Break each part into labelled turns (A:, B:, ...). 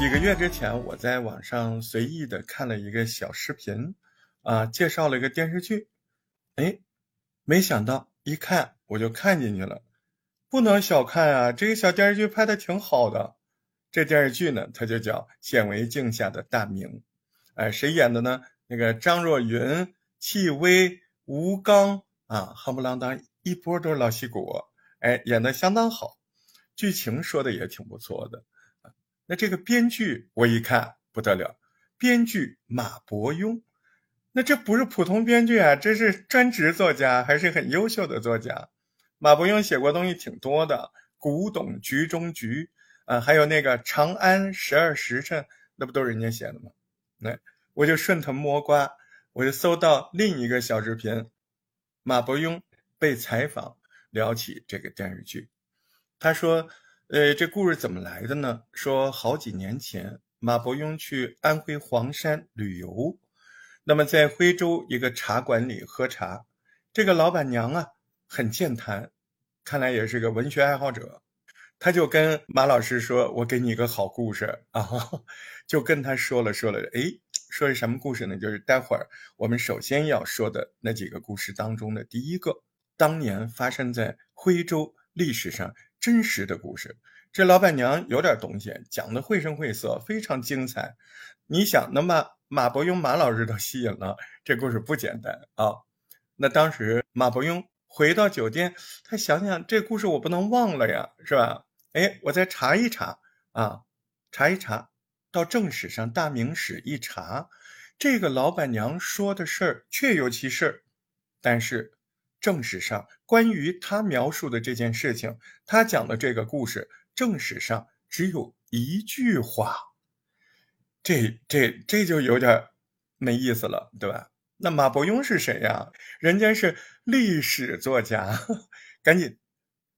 A: 几个月之前，我在网上随意的看了一个小视频，啊，介绍了一个电视剧，哎，没想到一看我就看进去了，不能小看啊，这个小电视剧拍的挺好的。这电视剧呢，它就叫《显微镜下的大明》，哎，谁演的呢？那个张若昀、戚薇、吴刚啊，夯不啷当一波都是老戏骨，哎，演的相当好，剧情说的也挺不错的。那这个编剧我一看不得了，编剧马伯庸，那这不是普通编剧啊，这是专职作家，还是很优秀的作家。马伯庸写过东西挺多的，《古董局中局》啊，还有那个《长安十二时辰》，那不都是人家写的吗？那我就顺藤摸瓜，我就搜到另一个小视频，马伯庸被采访聊起这个电视剧，他说。呃，这故事怎么来的呢？说好几年前，马伯庸去安徽黄山旅游，那么在徽州一个茶馆里喝茶，这个老板娘啊很健谈，看来也是个文学爱好者，他就跟马老师说：“我给你一个好故事啊！” 就跟他说了说了，哎，说是什么故事呢？就是待会儿我们首先要说的那几个故事当中的第一个，当年发生在徽州历史上。真实的故事，这老板娘有点东西，讲的绘声绘色，非常精彩。你想，能把马伯庸马老师都吸引了，这故事不简单啊。那当时马伯庸回到酒店，他想想这故事我不能忘了呀，是吧？哎，我再查一查啊，查一查，到正史上大明史一查，这个老板娘说的事儿确有其事儿，但是。正史上关于他描述的这件事情，他讲的这个故事，正史上只有一句话，这这这就有点没意思了，对吧？那马伯庸是谁呀？人家是历史作家，赶紧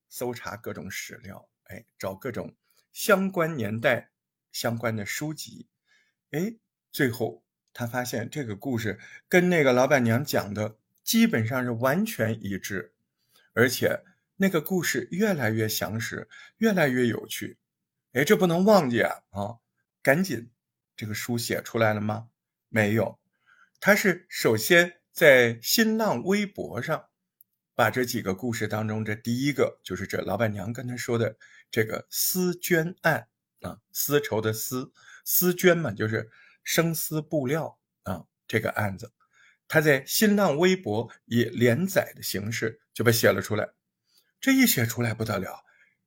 A: 搜查各种史料，哎，找各种相关年代相关的书籍，哎，最后他发现这个故事跟那个老板娘讲的。基本上是完全一致，而且那个故事越来越详实，越来越有趣。哎，这不能忘记啊！啊，赶紧，这个书写出来了吗？没有，他是首先在新浪微博上把这几个故事当中，这第一个就是这老板娘跟他说的这个丝绢案啊，丝绸的丝，丝绢嘛，就是生丝布料啊，这个案子。他在新浪微博以连载的形式就被写了出来，这一写出来不得了，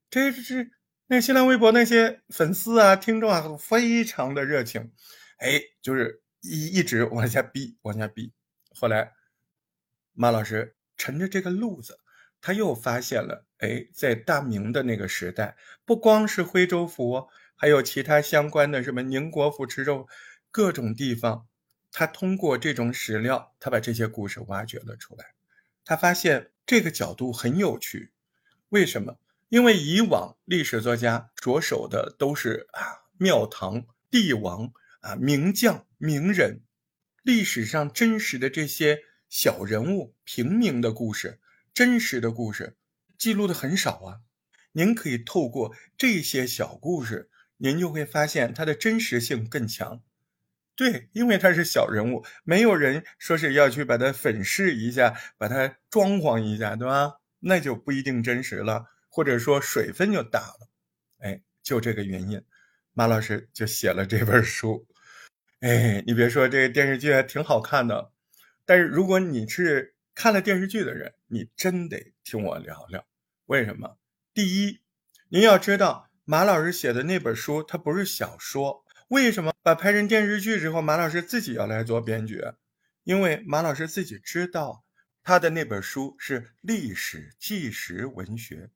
A: 这这这那新浪微博那些粉丝啊、听众啊，非常的热情，哎，就是一一直往下逼，往下逼。后来马老师乘着这个路子，他又发现了，哎，在大明的那个时代，不光是徽州府，还有其他相关的什么宁国府、池州各种地方。他通过这种史料，他把这些故事挖掘了出来。他发现这个角度很有趣。为什么？因为以往历史作家着手的都是啊庙堂帝王啊名将名人，历史上真实的这些小人物平民的故事，真实的故事记录的很少啊。您可以透过这些小故事，您就会发现它的真实性更强。对，因为他是小人物，没有人说是要去把它粉饰一下，把它装潢一下，对吧？那就不一定真实了，或者说水分就大了。哎，就这个原因，马老师就写了这本书。哎，你别说，这个电视剧还挺好看的。但是如果你是看了电视剧的人，你真得听我聊聊。为什么？第一，您要知道，马老师写的那本书，它不是小说。为什么把拍成电视剧之后，马老师自己要来做编剧？因为马老师自己知道，他的那本书是历史纪实文学，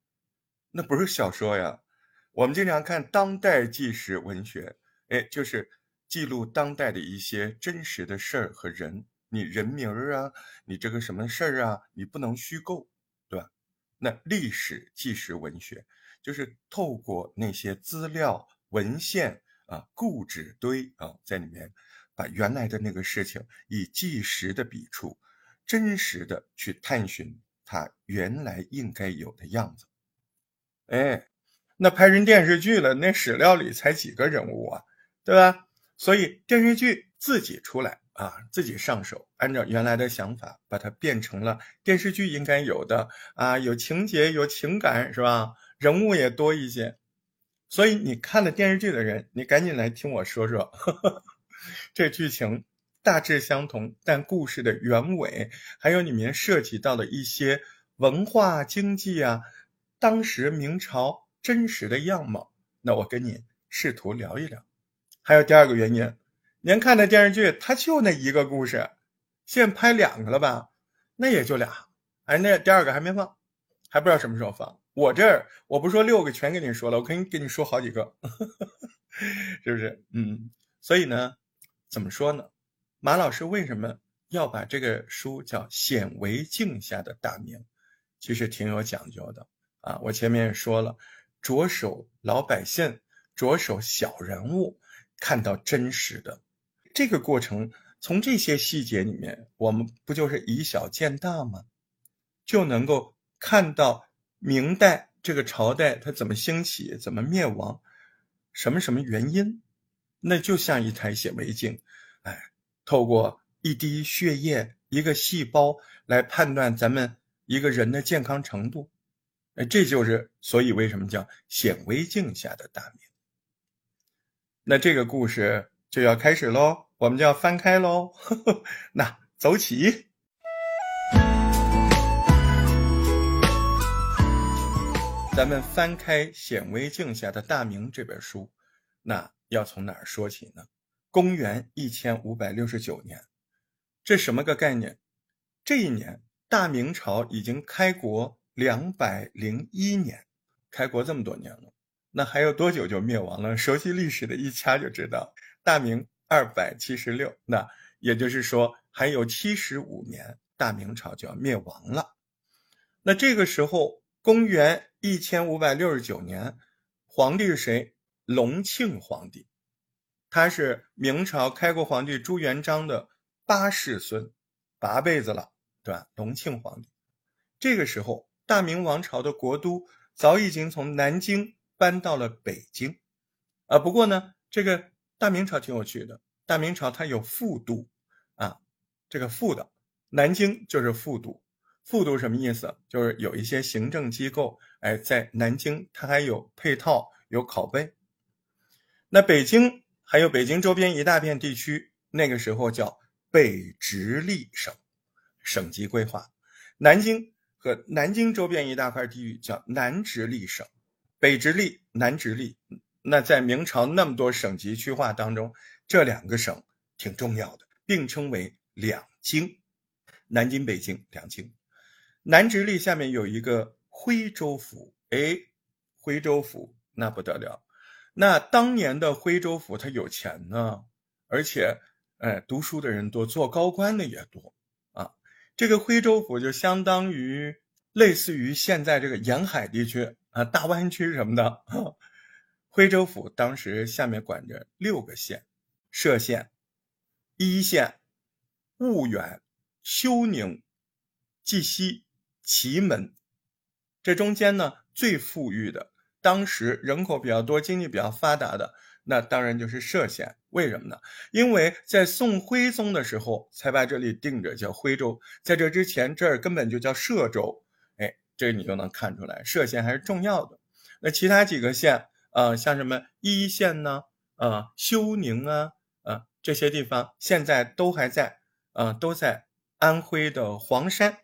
A: 那不是小说呀。我们经常看当代纪实文学，哎，就是记录当代的一些真实的事儿和人。你人名儿啊，你这个什么事儿啊，你不能虚构，对吧？那历史纪实文学就是透过那些资料文献。啊，固纸堆啊，在里面把原来的那个事情以纪实的笔触，真实的去探寻它原来应该有的样子。哎，那拍成电视剧了，那史料里才几个人物啊？对吧？所以电视剧自己出来啊，自己上手，按照原来的想法，把它变成了电视剧应该有的啊，有情节，有情感，是吧？人物也多一些。所以你看了电视剧的人，你赶紧来听我说说，这剧情大致相同，但故事的原委，还有里面涉及到的一些文化、经济啊，当时明朝真实的样貌，那我跟你试图聊一聊。还有第二个原因，您看的电视剧它就那一个故事，现拍两个了吧？那也就俩，哎，那第二个还没放，还不知道什么时候放。我这儿我不说六个全跟你说了，我可以给你说好几个，是不是？嗯，所以呢，怎么说呢？马老师为什么要把这个书叫《显微镜下的大明》？其实挺有讲究的啊。我前面说了，着手老百姓，着手小人物，看到真实的这个过程，从这些细节里面，我们不就是以小见大吗？就能够看到。明代这个朝代它怎么兴起，怎么灭亡，什么什么原因？那就像一台显微镜，哎，透过一滴血液、一个细胞来判断咱们一个人的健康程度，哎，这就是所以为什么叫显微镜下的大明。那这个故事就要开始喽，我们就要翻开喽，呵 呵那走起。咱们翻开《显微镜下的大明》这本书，那要从哪儿说起呢？公元一千五百六十九年，这什么个概念？这一年，大明朝已经开国两百零一年，开国这么多年了，那还有多久就灭亡了？熟悉历史的一掐就知道，大明二百七十六，那也就是说还有七十五年，大明朝就要灭亡了。那这个时候，公元。一千五百六十九年，皇帝是谁？隆庆皇帝，他是明朝开国皇帝朱元璋的八世孙，八辈子了，对吧？隆庆皇帝，这个时候大明王朝的国都早已经从南京搬到了北京，啊，不过呢，这个大明朝挺有趣的，大明朝它有副都，啊，这个副的，南京就是副都。复读什么意思？就是有一些行政机构，哎，在南京，它还有配套，有拷贝。那北京还有北京周边一大片地区，那个时候叫北直隶省，省级规划。南京和南京周边一大块地域叫南直隶省，北直隶、南直隶。那在明朝那么多省级区划当中，这两个省挺重要的，并称为两京，南京、北京两京。南直隶下面有一个徽州府，哎，徽州府那不得了，那当年的徽州府他有钱呢，而且，哎，读书的人多，做高官的也多啊。这个徽州府就相当于类似于现在这个沿海地区啊，大湾区什么的。徽州府当时下面管着六个县：歙县、黟县、婺源、休宁、绩溪。祁门，这中间呢最富裕的，当时人口比较多、经济比较发达的，那当然就是歙县。为什么呢？因为在宋徽宗的时候才把这里定着叫徽州，在这之前这儿根本就叫歙州。哎，这你就能看出来，歙县还是重要的。那其他几个县，呃，像什么黟县呢？啊，休宁啊，啊，这些地方现在都还在，啊，都在安徽的黄山。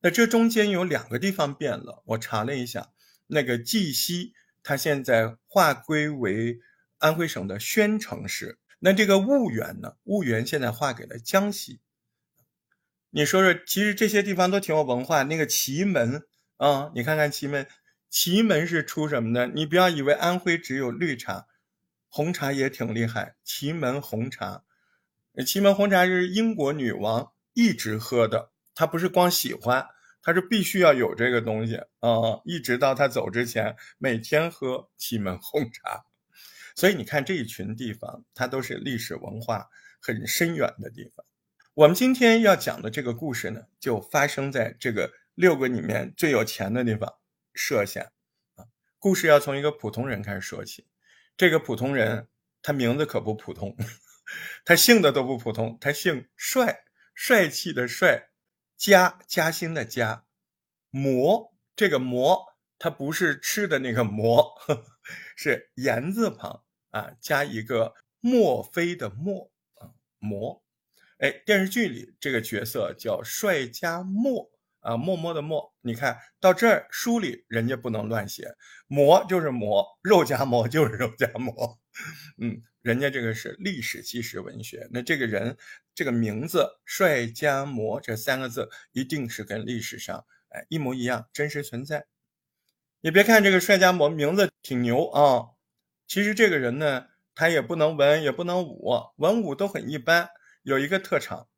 A: 那这中间有两个地方变了，我查了一下，那个绩溪，它现在划归为安徽省的宣城市。那这个婺源呢？婺源现在划给了江西。你说说，其实这些地方都挺有文化。那个祁门啊，你看看祁门，祁门是出什么的？你不要以为安徽只有绿茶，红茶也挺厉害。祁门红茶，祁门红茶是英国女王一直喝的。他不是光喜欢，他是必须要有这个东西啊！一直到他走之前，每天喝祁门红茶。所以你看这一群地方，它都是历史文化很深远的地方。我们今天要讲的这个故事呢，就发生在这个六个里面最有钱的地方——歙县啊。故事要从一个普通人开始说起。这个普通人他名字可不普通，他姓的都不普通，他姓帅，帅气的帅，加加薪的加，馍这个馍，它不是吃的那个馍，是言字旁啊，加一个墨菲的墨啊，馍。哎，电视剧里这个角色叫帅家墨啊，默默的默。你看到这儿，书里人家不能乱写，馍就是馍，肉夹馍就是肉夹馍。嗯，人家这个是历史纪实文学，那这个人这个名字帅家馍这三个字一定是跟历史上哎一模一样，真实存在。你别看这个帅家馍名字挺牛啊，其实这个人呢，他也不能文，也不能武，文武都很一般。有一个特长，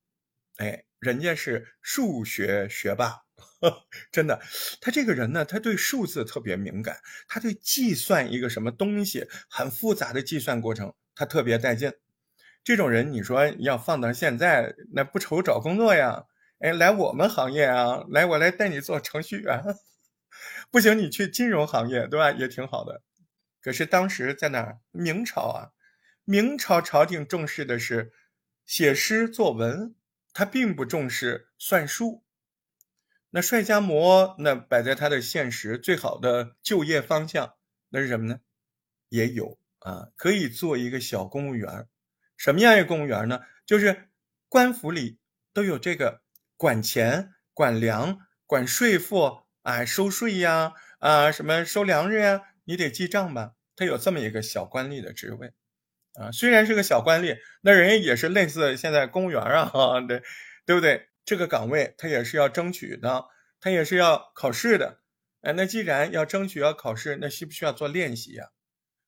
A: 哎，人家是数学学霸，真的。他这个人呢，他对数字特别敏感，他对计算一个什么东西很复杂的计算过程，他特别带劲。这种人，你说要放到现在，那不愁找工作呀？哎，来我们行业啊，来，我来带你做程序员。不行，你去金融行业，对吧？也挺好的。可是当时在哪儿？明朝啊，明朝朝廷重视的是。写诗作文，他并不重视算术。那帅家馍，那摆在他的现实最好的就业方向，那是什么呢？也有啊，可以做一个小公务员。什么样一个公务员呢？就是官府里都有这个管钱、管粮、管税赋啊，收税呀，啊，什么收粮食呀，你得记账吧？他有这么一个小官吏的职位。啊，虽然是个小官吏，那人家也是类似现在公务员啊，对，对不对？这个岗位他也是要争取的，他也是要考试的。哎，那既然要争取要考试，那需不需要做练习呀？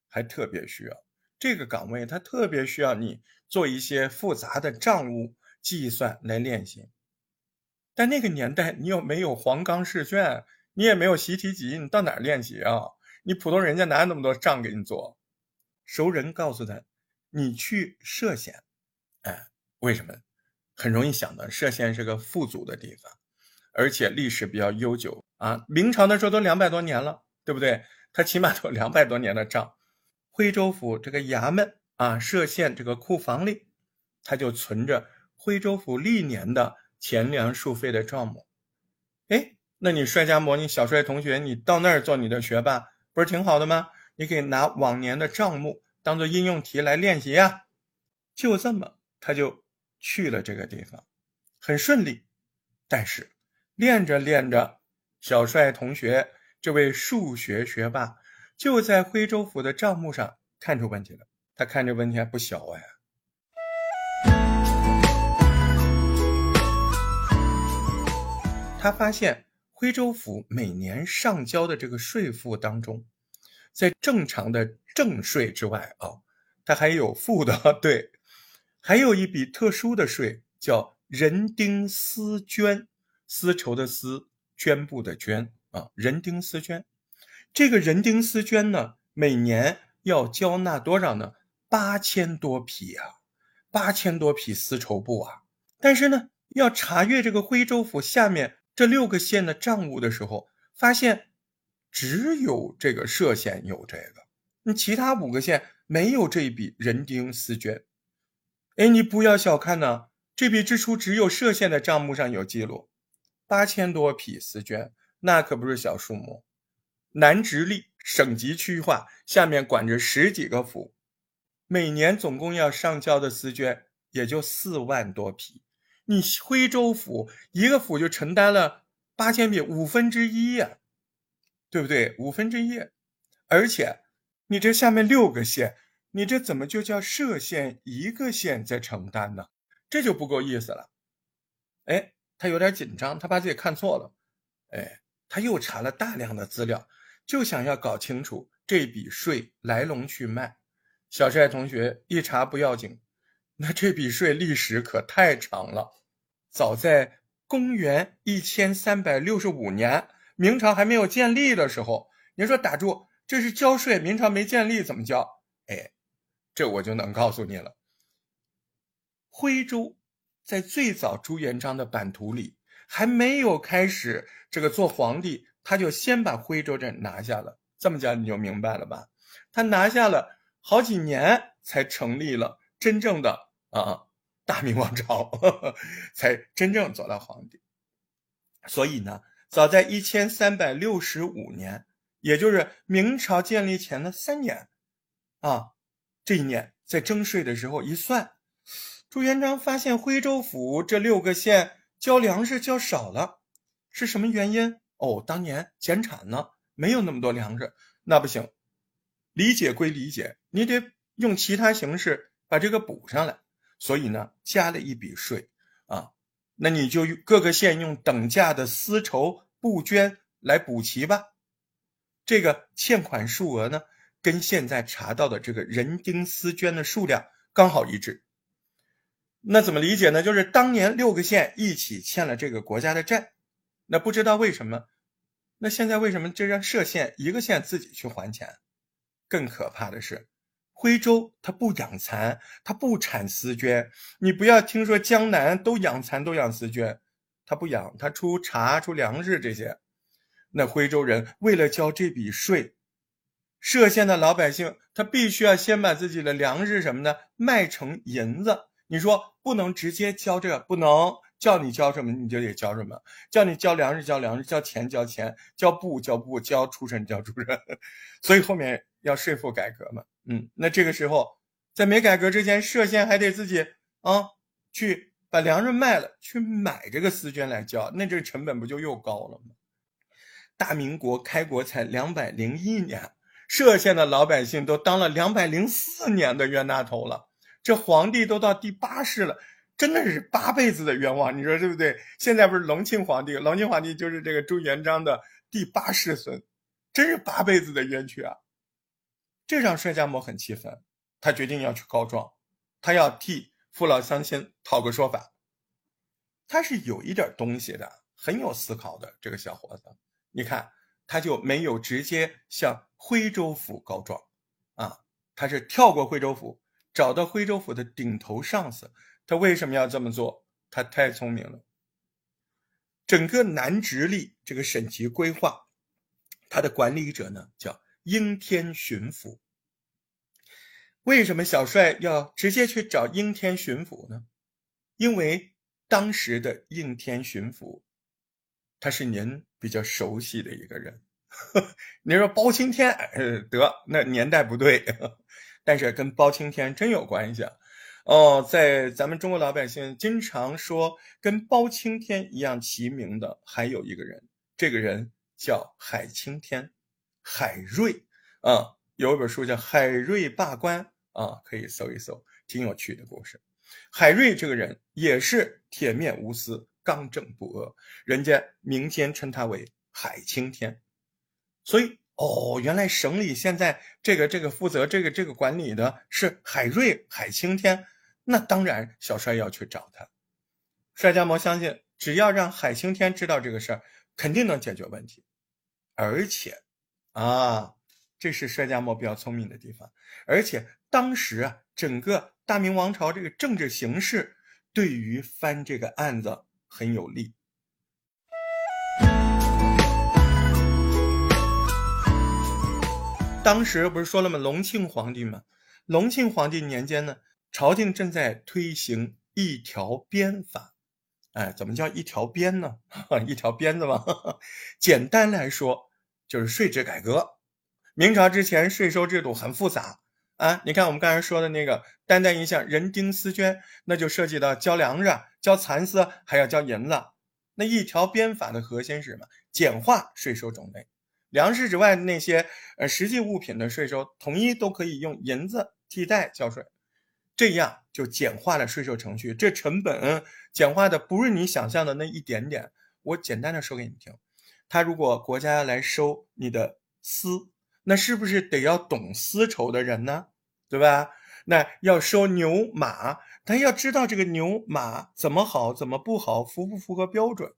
A: 还特别需要。这个岗位他特别需要你做一些复杂的账务计算来练习。但那个年代你又没有黄冈试卷，你也没有习题集，你到哪儿练习啊？你普通人家哪有那么多账给你做？熟人告诉他。你去歙县，哎，为什么？很容易想到，歙县是个富足的地方，而且历史比较悠久啊。明朝的时候都两百多年了，对不对？它起码都两百多年的账。徽州府这个衙门啊，歙县这个库房里，他就存着徽州府历年的钱粮数费的账目。哎，那你帅家模拟小帅同学，你到那儿做你的学霸，不是挺好的吗？你可以拿往年的账目。当做应用题来练习呀，就这么他就去了这个地方，很顺利。但是练着练着，小帅同学这位数学学霸就在徽州府的账目上看出问题了。他看这问题还不小哎，他发现徽州府每年上交的这个税赋当中。在正常的正税之外啊，它还有负的，对，还有一笔特殊的税叫人丁丝绢，丝绸的丝，绢布的绢啊，人丁丝绢。这个人丁丝绢呢，每年要交纳多少呢？八千多匹啊，八千多匹丝绸布啊。但是呢，要查阅这个徽州府下面这六个县的账务的时候，发现。只有这个歙县有这个，你其他五个县没有这笔人丁丝绢。哎，你不要小看呢，这笔支出只有歙县的账目上有记录，八千多匹丝绢，那可不是小数目。南直隶省级区划下面管着十几个府，每年总共要上交的丝绢也就四万多匹，你徽州府一个府就承担了八千匹，五分之一呀。对不对？五分之一，而且你这下面六个县，你这怎么就叫歙县一个县在承担呢？这就不够意思了。哎，他有点紧张，他把自己看错了。哎，他又查了大量的资料，就想要搞清楚这笔税来龙去脉。小帅同学一查不要紧，那这笔税历史可太长了，早在公元一千三百六十五年。明朝还没有建立的时候，你说打住，这是交税。明朝没建立怎么交？哎，这我就能告诉你了。徽州在最早朱元璋的版图里还没有开始这个做皇帝，他就先把徽州这拿下了。这么讲你就明白了吧？他拿下了好几年才成立了真正的啊大明王朝，才真正做到皇帝。所以呢，早在一千三百六十五年，也就是明朝建立前的三年，啊，这一年在征税的时候一算，朱元璋发现徽州府这六个县交粮食交少了，是什么原因？哦，当年减产呢，没有那么多粮食，那不行。理解归理解，你得用其他形式把这个补上来，所以呢，加了一笔税啊。那你就各个县用等价的丝绸、布绢来补齐吧。这个欠款数额呢，跟现在查到的这个人丁丝绢的数量刚好一致。那怎么理解呢？就是当年六个县一起欠了这个国家的债。那不知道为什么，那现在为什么这让歙县一个县自己去还钱？更可怕的是。徽州它不养蚕，它不产丝绢。你不要听说江南都养蚕都养丝绢，它不养，它出茶出粮食这些。那徽州人为了交这笔税，歙县的老百姓他必须要先把自己的粮食什么的卖成银子。你说不能直接交这个，不能叫你交什么你就得交什么，叫你交粮食交粮食，交钱交钱，交布交布，交出身交出身。所以后面要说服改革嘛。嗯，那这个时候，在没改革之前，歙县还得自己啊去把粮食卖了，去买这个丝绢来交，那这个成本不就又高了吗？大明国开国才两百零一年，歙县的老百姓都当了两百零四年的冤大头了，这皇帝都到第八世了，真的是八辈子的冤枉，你说对不对？现在不是隆庆皇帝，隆庆皇帝就是这个朱元璋的第八世孙，真是八辈子的冤屈啊！这让帅家模很气愤，他决定要去告状，他要替父老乡亲讨个说法。他是有一点东西的，很有思考的这个小伙子。你看，他就没有直接向徽州府告状，啊，他是跳过徽州府，找到徽州府的顶头上司。他为什么要这么做？他太聪明了。整个南直隶这个省级规划，他的管理者呢叫应天巡抚。为什么小帅要直接去找应天巡抚呢？因为当时的应天巡抚，他是您比较熟悉的一个人。您说包青天，呃得那年代不对，但是跟包青天真有关系啊！哦，在咱们中国老百姓经常说跟包青天一样齐名的，还有一个人，这个人叫海青天，海瑞啊，有一本书叫《海瑞罢官》。啊，可以搜一搜，挺有趣的故事。海瑞这个人也是铁面无私、刚正不阿，人家民间称他为海青天。所以，哦，原来省里现在这个这个负责这个这个管理的是海瑞海青天。那当然，小帅要去找他。帅家模相信，只要让海青天知道这个事儿，肯定能解决问题。而且，啊，这是帅家模比较聪明的地方，而且。当时啊，整个大明王朝这个政治形势对于翻这个案子很有利。当时不是说了吗？隆庆皇帝嘛，隆庆皇帝年间呢，朝廷正在推行一条鞭法。哎，怎么叫一条鞭呢？一条鞭子嘛。简单来说，就是税制改革。明朝之前税收制度很复杂。啊，你看我们刚才说的那个，单单一项人丁丝绢，那就涉及到交粮食、交蚕丝，还要交银子。那一条鞭法的核心是什么？简化税收种类，粮食之外的那些呃实际物品的税收，统一都可以用银子替代交税，这样就简化了税收程序。这成本简化的不是你想象的那一点点。我简单的说给你听，他如果国家来收你的丝，那是不是得要懂丝绸的人呢？对吧？那要收牛马，他要知道这个牛马怎么好，怎么不好，符不符合标准？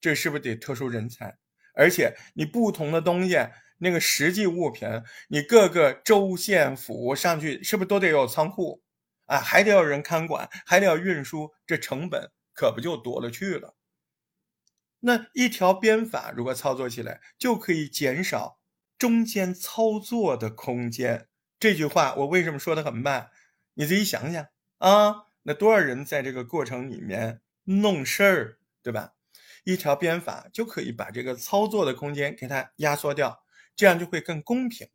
A: 这是不是得特殊人才？而且你不同的东西，那个实际物品，你各个州县府上去，是不是都得有仓库啊？还得有人看管，还得要运输，这成本可不就多了去了？那一条鞭法如果操作起来，就可以减少中间操作的空间。这句话我为什么说的很慢？你自己想想啊，那多少人在这个过程里面弄事儿，对吧？一条鞭法就可以把这个操作的空间给它压缩掉，这样就会更公平。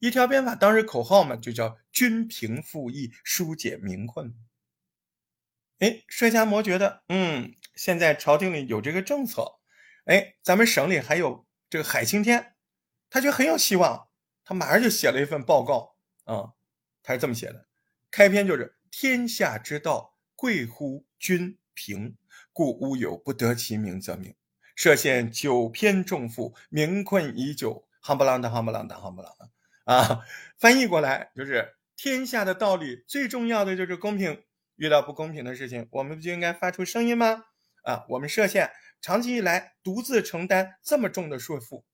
A: 一条鞭法当时口号嘛，就叫均平富裕，疏解民困。哎，帅家模觉得，嗯，现在朝廷里有这个政策，哎，咱们省里还有这个海青天，他觉得很有希望，他马上就写了一份报告啊，他是这么写的，开篇就是天下之道贵乎均平，故乌有不得其名则名。涉县久偏重负，民困已久。夯不啷当，夯不啷当，夯不啷当。啊，翻译过来就是天下的道理最重要的就是公平。遇到不公平的事情，我们不就应该发出声音吗？啊，我们歙县长期以来独自承担这么重的税负，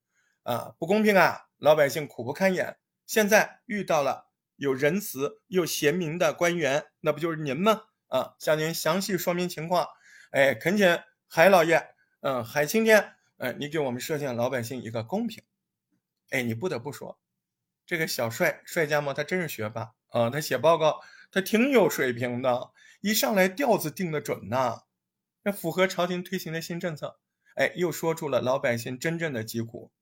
A: 啊，不公平啊！老百姓苦不堪言。现在遇到了有仁慈又贤明的官员，那不就是您吗？啊，向您详细说明情况。哎，恳请海老爷，嗯，海青天，嗯，你给我们歙县老百姓一个公平。哎，你不得不说。这个小帅帅家模他真是学霸啊！他写报告他挺有水平的，一上来调子定的准呐，那符合朝廷推行的新政策。哎，又说出了老百姓真正的疾苦。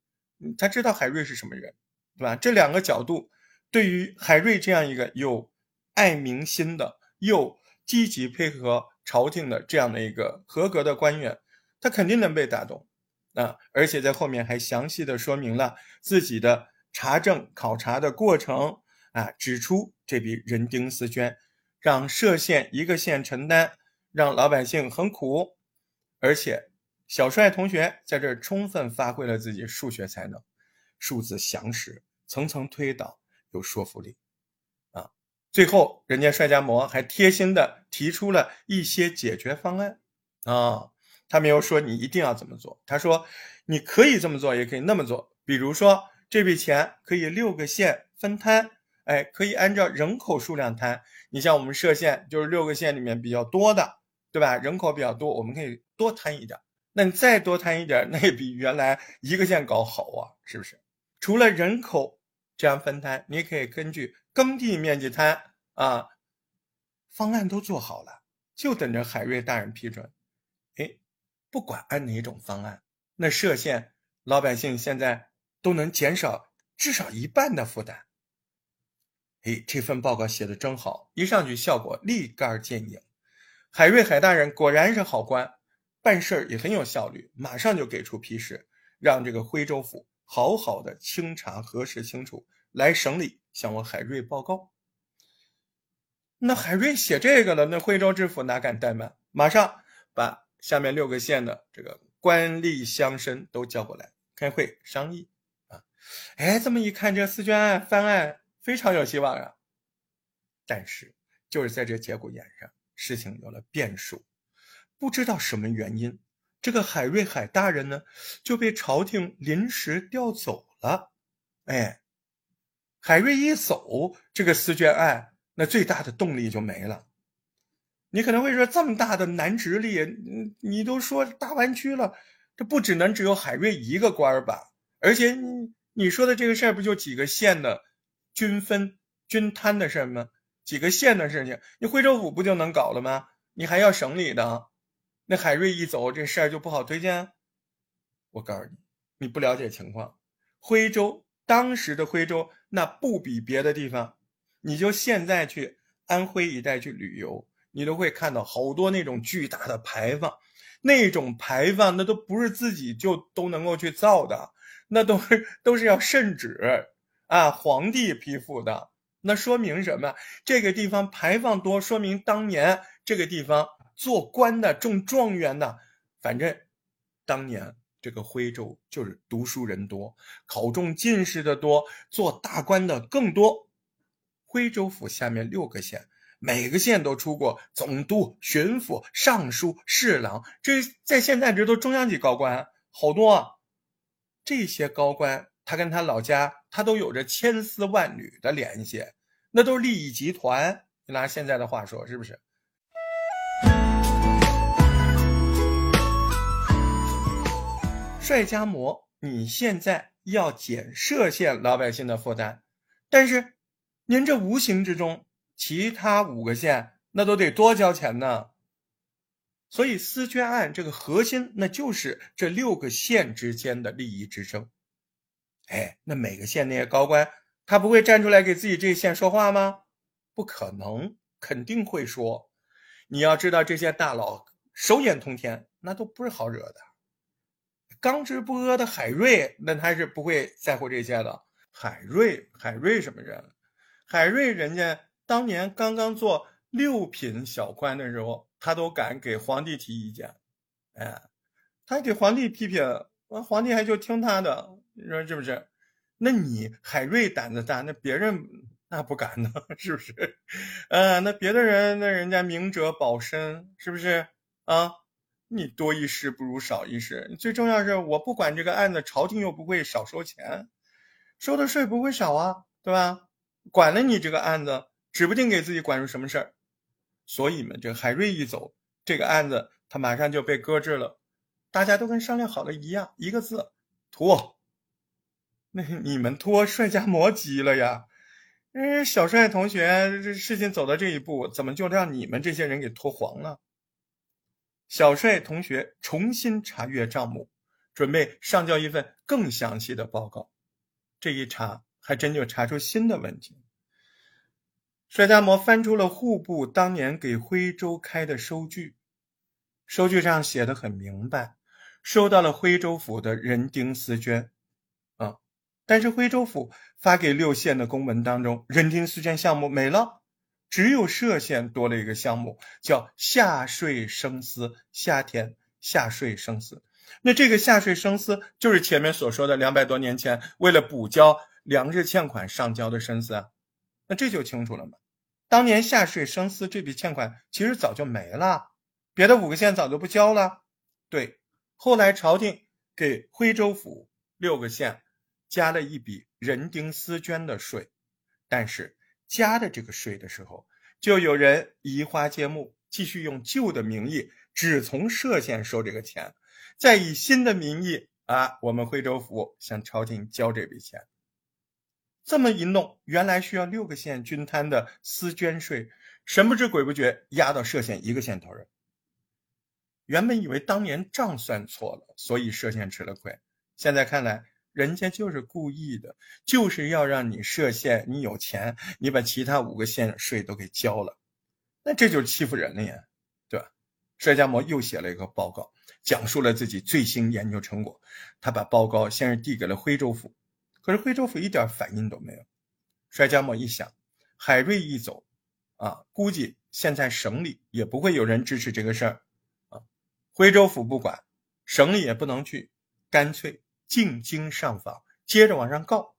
A: 他知道海瑞是什么人，对吧？这两个角度对于海瑞这样一个有爱民心的又积极配合朝廷的这样的一个合格的官员，他肯定能被打动啊！而且在后面还详细的说明了自己的。查证考察的过程啊，指出这笔人丁私捐，让歙县一个县承担，让老百姓很苦。而且小帅同学在这儿充分发挥了自己数学才能，数字详实，层层推导，有说服力啊。最后，人家帅家模还贴心的提出了一些解决方案啊。他没有说你一定要怎么做，他说你可以这么做，也可以那么做，比如说。这笔钱可以六个县分摊，哎，可以按照人口数量摊。你像我们歙县就是六个县里面比较多的，对吧？人口比较多，我们可以多摊一点。那你再多摊一点，那也比原来一个县搞好啊，是不是？除了人口这样分摊，你可以根据耕地面积摊啊。方案都做好了，就等着海瑞大人批准。哎，不管按哪种方案，那歙县老百姓现在。都能减少至少一半的负担。哎，这份报告写的真好，一上去效果立竿见影。海瑞海大人果然是好官，办事儿也很有效率，马上就给出批示，让这个徽州府好好的清查核实清楚，来省里向我海瑞报告。那海瑞写这个了，那徽州知府哪敢怠慢，马上把下面六个县的这个官吏乡绅都叫过来开会商议啊。哎，这么一看，这四卷案翻案非常有希望啊！但是，就是在这节骨眼上，事情有了变数。不知道什么原因，这个海瑞海大人呢就被朝廷临时调走了。哎，海瑞一走，这个四卷案那最大的动力就没了。你可能会说，这么大的南直隶，你都说大湾区了，这不只能只有海瑞一个官吧？而且你。你说的这个事儿不就几个县的均分均摊的事吗？几个县的事情，你徽州府不就能搞了吗？你还要省里的？那海瑞一走，这事儿就不好推荐。我告诉你，你不了解情况。徽州当时的徽州，那不比别的地方。你就现在去安徽一带去旅游，你都会看到好多那种巨大的牌坊，那种牌坊那都不是自己就都能够去造的。那都是都是要圣旨啊，皇帝批复的。那说明什么？这个地方牌坊多，说明当年这个地方做官的、中状元的，反正当年这个徽州就是读书人多，考中进士的多，做大官的更多。徽州府下面六个县，每个县都出过总督、巡抚、尚书、侍郎，这在现在这都中央级高官，好多。这些高官，他跟他老家，他都有着千丝万缕的联系，那都是利益集团。拿现在的话说，是不是？帅家模，你现在要减歙县老百姓的负担，但是您这无形之中，其他五个县那都得多交钱呢。所以私捐案这个核心，那就是这六个县之间的利益之争。哎，那每个县那些高官，他不会站出来给自己这县说话吗？不可能，肯定会说。你要知道，这些大佬手眼通天，那都不是好惹的。刚直不阿的海瑞，那他是不会在乎这些的。海瑞，海瑞什么人？海瑞人家当年刚刚做六品小官的时候。他都敢给皇帝提意见，哎，他给皇帝批评，完皇帝还就听他的，你说是不是？那你海瑞胆子大，那别人那不敢呢，是不是？呃，那别的人那人家明哲保身，是不是啊？你多一事不如少一事，最重要是我不管这个案子，朝廷又不会少收钱，收的税不会少啊，对吧？管了你这个案子，指不定给自己管出什么事儿。所以嘛，这海瑞一走，这个案子他马上就被搁置了。大家都跟商量好的一样，一个字拖。那你们拖，帅家磨急了呀！嗯，小帅同学，这事情走到这一步，怎么就让你们这些人给拖黄了？小帅同学重新查阅账目，准备上交一份更详细的报告。这一查，还真就查出新的问题。帅家模翻出了户部当年给徽州开的收据，收据上写的很明白，收到了徽州府的人丁私捐，啊，但是徽州府发给六县的公文当中，人丁私捐项目没了，只有歙县多了一个项目，叫下税生丝，夏天下税生丝。那这个下税生丝就是前面所说的两百多年前为了补交粮食欠款上交的生丝啊，那这就清楚了嘛。当年下税生丝这笔欠款其实早就没了，别的五个县早就不交了。对，后来朝廷给徽州府六个县加了一笔人丁私捐的税，但是加的这个税的时候，就有人移花接木，继续用旧的名义只从歙县收这个钱，再以新的名义啊，我们徽州府向朝廷交这笔钱。这么一弄，原来需要六个县均摊的私捐税，神不知鬼不觉压到歙县一个县头上。原本以为当年账算错了，所以歙县吃了亏。现在看来，人家就是故意的，就是要让你设县你有钱，你把其他五个县税都给交了，那这就是欺负人了呀，对吧？帅家模又写了一个报告，讲述了自己最新研究成果。他把报告先是递给了徽州府。可是徽州府一点反应都没有。帅家模一想，海瑞一走，啊，估计现在省里也不会有人支持这个事儿，啊，徽州府不管，省里也不能去，干脆进京上访，接着往上告。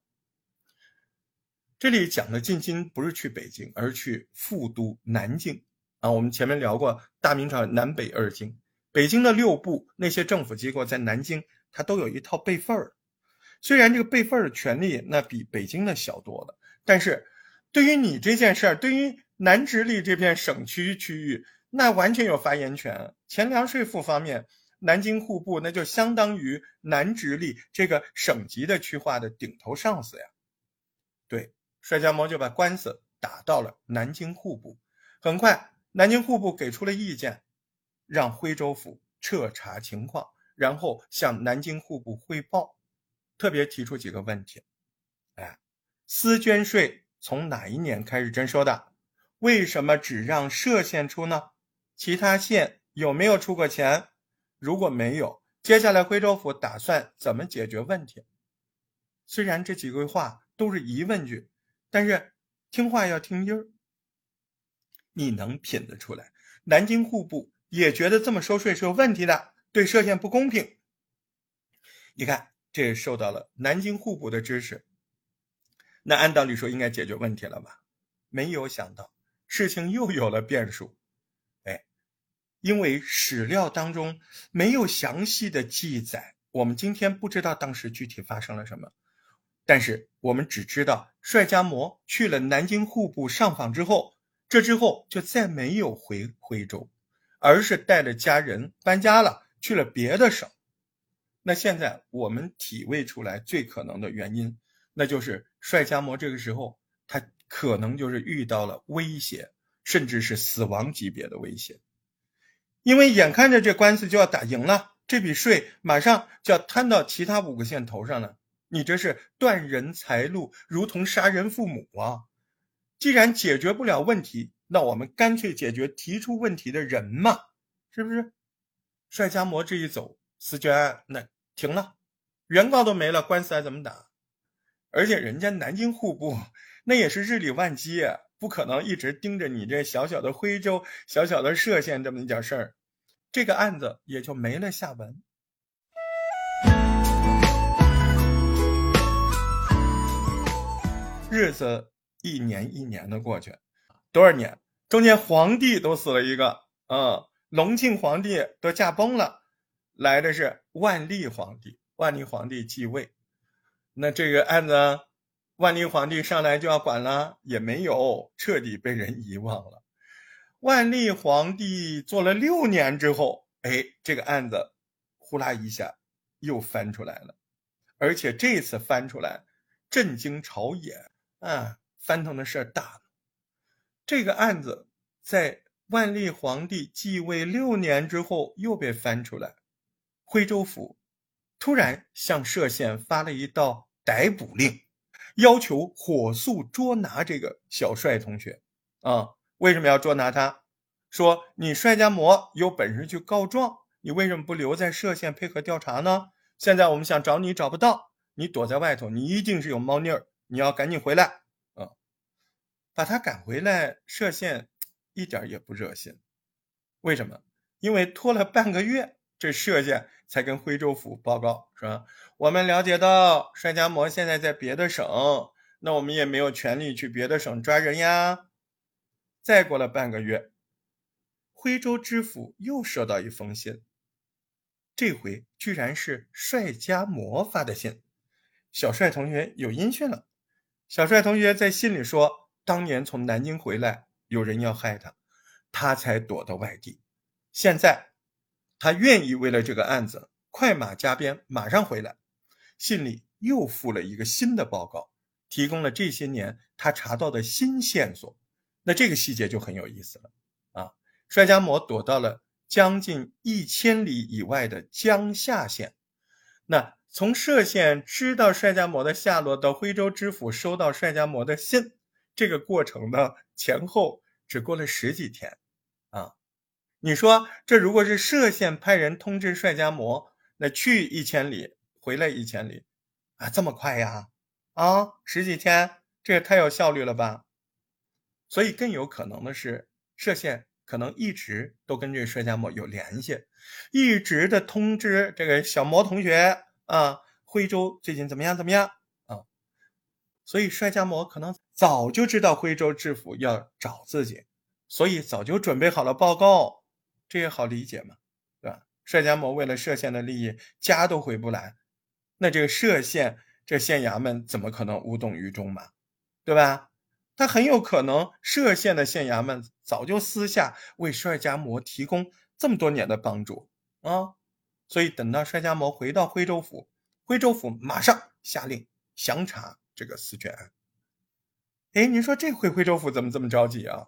A: 这里讲的进京不是去北京，而是去副都南京。啊，我们前面聊过，大明朝南北二京，北京的六部那些政府机构在南京，它都有一套备份儿。虽然这个备份的权利那比北京的小多了，但是对于你这件事儿，对于南直隶这片省区区域，那完全有发言权。钱粮税赋方面，南京户部那就相当于南直隶这个省级的区划的顶头上司呀。对，帅家猫就把官司打到了南京户部。很快，南京户部给出了意见，让徽州府彻查情况，然后向南京户部汇报。特别提出几个问题，哎，私捐税从哪一年开始征收的？为什么只让歙县出呢？其他县有没有出过钱？如果没有，接下来徽州府打算怎么解决问题？虽然这几句话都是疑问句，但是听话要听音儿。你能品得出来？南京户部也觉得这么收税是有问题的，对歙县不公平。你看。这也受到了南京户部的支持，那按道理说应该解决问题了吧？没有想到事情又有了变数，因为史料当中没有详细的记载，我们今天不知道当时具体发生了什么，但是我们只知道帅家模去了南京户部上访之后，这之后就再没有回徽州，而是带着家人搬家了，去了别的省。那现在我们体味出来最可能的原因，那就是帅家模这个时候他可能就是遇到了威胁，甚至是死亡级别的威胁。因为眼看着这官司就要打赢了，这笔税马上就要摊到其他五个县头上了，你这是断人财路，如同杀人父母啊！既然解决不了问题，那我们干脆解决提出问题的人嘛，是不是？帅家模这一走，司娟那停了，原告都没了，官司还怎么打？而且人家南京户部那也是日理万机。不可能一直盯着你这小小的徽州、小小的歙县这么一点事儿，这个案子也就没了下文。日子一年一年的过去，多少年？中间皇帝都死了一个，嗯，隆庆皇帝都驾崩了，来的是万历皇帝。万历皇帝继位，那这个案子。万历皇帝上来就要管了，也没有彻底被人遗忘了。万历皇帝做了六年之后，哎，这个案子呼啦一下又翻出来了，而且这次翻出来震惊朝野啊，翻腾的事儿大了。这个案子在万历皇帝继位六年之后又被翻出来，徽州府突然向歙县发了一道逮捕令。要求火速捉拿这个小帅同学，啊，为什么要捉拿他？说你帅家模有本事去告状，你为什么不留在歙县配合调查呢？现在我们想找你找不到，你躲在外头，你一定是有猫腻儿，你要赶紧回来，啊，把他赶回来。歙县一点也不热心，为什么？因为拖了半个月，这射箭。才跟徽州府报告说，我们了解到帅家模现在在别的省，那我们也没有权利去别的省抓人呀。再过了半个月，徽州知府又收到一封信，这回居然是帅家模发的信。小帅同学有音讯了。小帅同学在信里说，当年从南京回来，有人要害他，他才躲到外地。现在。他愿意为了这个案子快马加鞭，马上回来。信里又附了一个新的报告，提供了这些年他查到的新线索。那这个细节就很有意思了啊！帅家模躲到了将近一千里以外的江夏县。那从歙县知道帅家模的下落到徽州知府收到帅家模的信，这个过程呢前后只过了十几天。你说这如果是歙县派人通知帅家模，那去一千里，回来一千里，啊，这么快呀？啊，十几天，这也太有效率了吧？所以更有可能的是，歙县可能一直都跟这个帅家模有联系，一直的通知这个小模同学啊，徽州最近怎么样怎么样啊？所以帅家模可能早就知道徽州知府要找自己，所以早就准备好了报告。这也好理解嘛，对吧？帅家模为了歙县的利益，家都回不来，那这个歙县这县衙门怎么可能无动于衷嘛？对吧？他很有可能歙县的县衙门早就私下为帅家模提供这么多年的帮助啊，所以等到帅家模回到徽州府，徽州府马上下令详查这个私卷案。哎，你说这回徽州府怎么这么着急啊？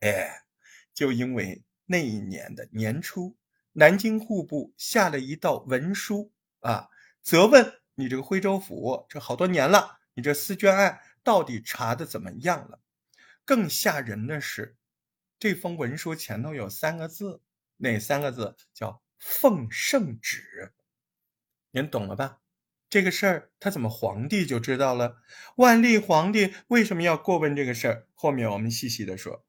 A: 哎，就因为。那一年的年初，南京户部下了一道文书啊，责问你这个徽州府，这好多年了，你这私捐案到底查的怎么样了？更吓人的是，这封文书前头有三个字，哪三个字？叫“奉圣旨”。您懂了吧？这个事儿他怎么皇帝就知道了？万历皇帝为什么要过问这个事儿？后面我们细细的说。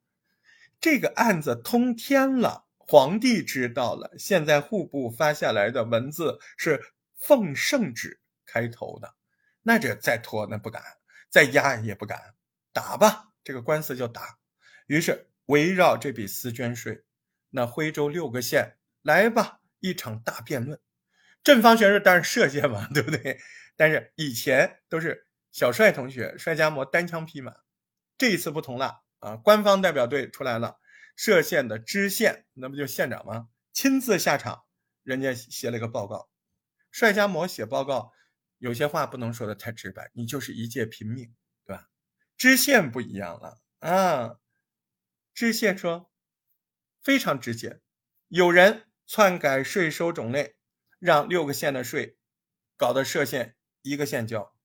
A: 这个案子通天了，皇帝知道了。现在户部发下来的文字是“奉圣旨”开头的，那这再拖那不敢，再压也不敢，打吧，这个官司就打。于是围绕这笔私捐税，那徽州六个县来吧，一场大辩论。正方选手当然歙县嘛，对不对？但是以前都是小帅同学、帅家模单枪匹马，这一次不同了。啊，官方代表队出来了，歙县的知县，那不就县长吗？亲自下场，人家写了个报告。帅家模写报告，有些话不能说的太直白，你就是一介平民，对吧？知县不一样了啊！知县说，非常直接，有人篡改税收种类，让六个县的税搞得歙县一个县交。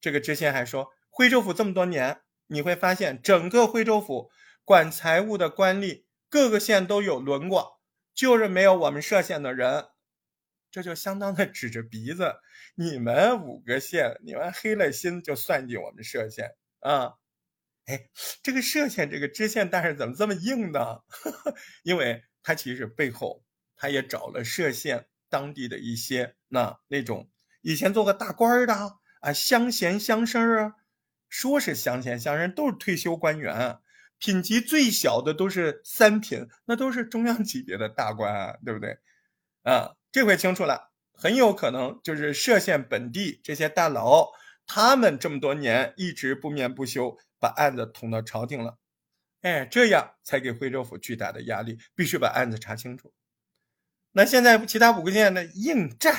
A: 这个知县还说，徽州府这么多年，你会发现整个徽州府管财务的官吏，各个县都有轮过，就是没有我们歙县的人。这就相当的指着鼻子，你们五个县，你们黑了心就算计我们歙县啊！哎，这个歙县这个知县大人怎么这么硬呢？因为他其实背后他也找了歙县当地的一些那那种以前做过大官的啊乡贤乡绅啊，说是乡贤乡绅都是退休官员，品级最小的都是三品，那都是中央级别的大官啊，对不对？啊。这回清楚了，很有可能就是歙县本地这些大佬，他们这么多年一直不眠不休把案子捅到朝廷了，哎，这样才给徽州府巨大的压力，必须把案子查清楚。那现在其他五个县呢，应战